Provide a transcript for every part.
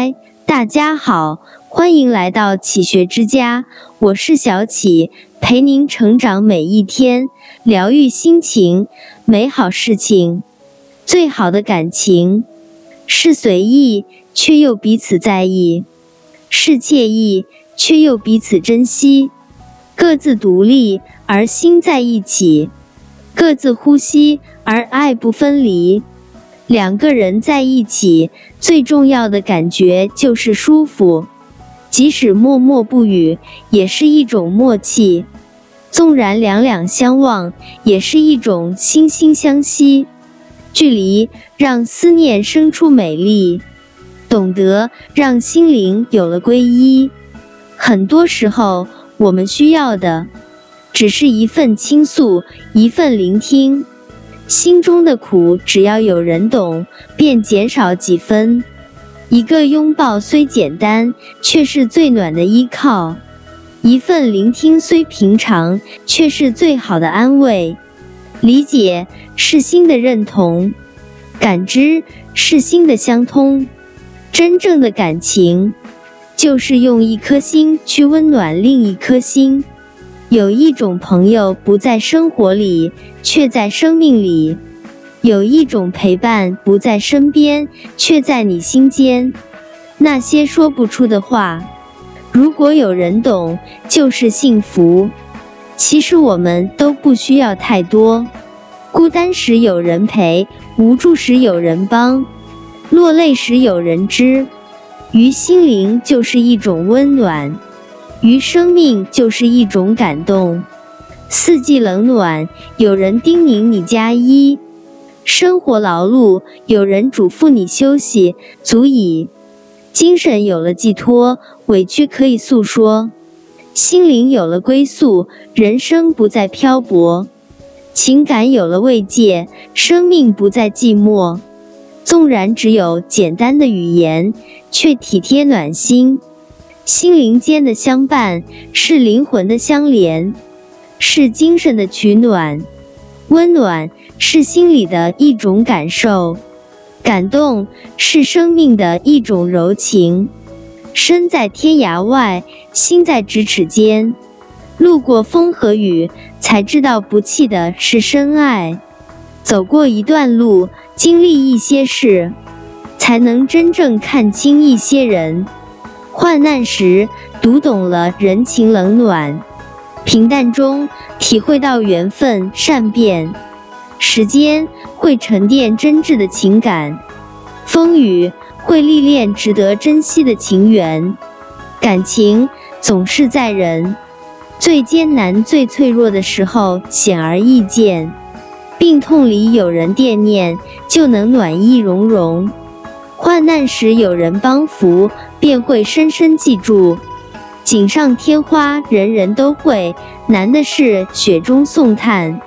嗨，大家好，欢迎来到启学之家，我是小启，陪您成长每一天，疗愈心情，美好事情。最好的感情是随意却又彼此在意，是惬意却又彼此珍惜，各自独立而心在一起，各自呼吸而爱不分离。两个人在一起，最重要的感觉就是舒服，即使默默不语，也是一种默契；纵然两两相望，也是一种惺惺相惜。距离让思念生出美丽，懂得让心灵有了皈依。很多时候，我们需要的只是一份倾诉，一份聆听。心中的苦，只要有人懂，便减少几分。一个拥抱虽简单，却是最暖的依靠；一份聆听虽平常，却是最好的安慰。理解是心的认同，感知是心的相通。真正的感情，就是用一颗心去温暖另一颗心。有一种朋友不在生活里，却在生命里；有一种陪伴不在身边，却在你心间。那些说不出的话，如果有人懂，就是幸福。其实我们都不需要太多，孤单时有人陪，无助时有人帮，落泪时有人知，于心灵就是一种温暖。于生命就是一种感动，四季冷暖，有人叮咛你加衣；生活劳碌，有人嘱咐你休息，足矣。精神有了寄托，委屈可以诉说；心灵有了归宿，人生不再漂泊；情感有了慰藉，生命不再寂寞。纵然只有简单的语言，却体贴暖心。心灵间的相伴是灵魂的相连，是精神的取暖，温暖是心里的一种感受，感动是生命的一种柔情。身在天涯外，心在咫尺间。路过风和雨，才知道不弃的是深爱。走过一段路，经历一些事，才能真正看清一些人。患难时读懂了人情冷暖，平淡中体会到缘分善变，时间会沉淀真挚的情感，风雨会历练值得珍惜的情缘，感情总是在人最艰难、最脆弱的时候显而易见，病痛里有人惦念，就能暖意融融。患难时有人帮扶，便会深深记住。锦上添花，人人都会；难的是雪中送炭。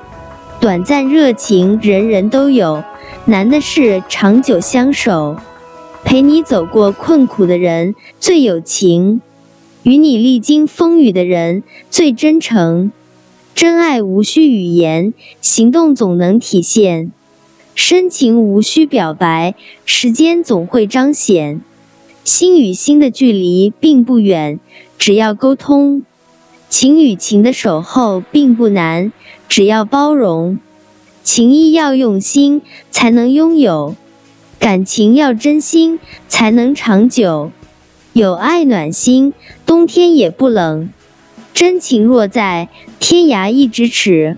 短暂热情，人人都有；难的是长久相守。陪你走过困苦的人最有情，与你历经风雨的人最真诚。真爱无需语言，行动总能体现。深情无需表白，时间总会彰显。心与心的距离并不远，只要沟通；情与情的守候并不难，只要包容。情谊要用心，才能拥有；感情要真心，才能长久。有爱暖心，冬天也不冷。真情若在，天涯一咫尺。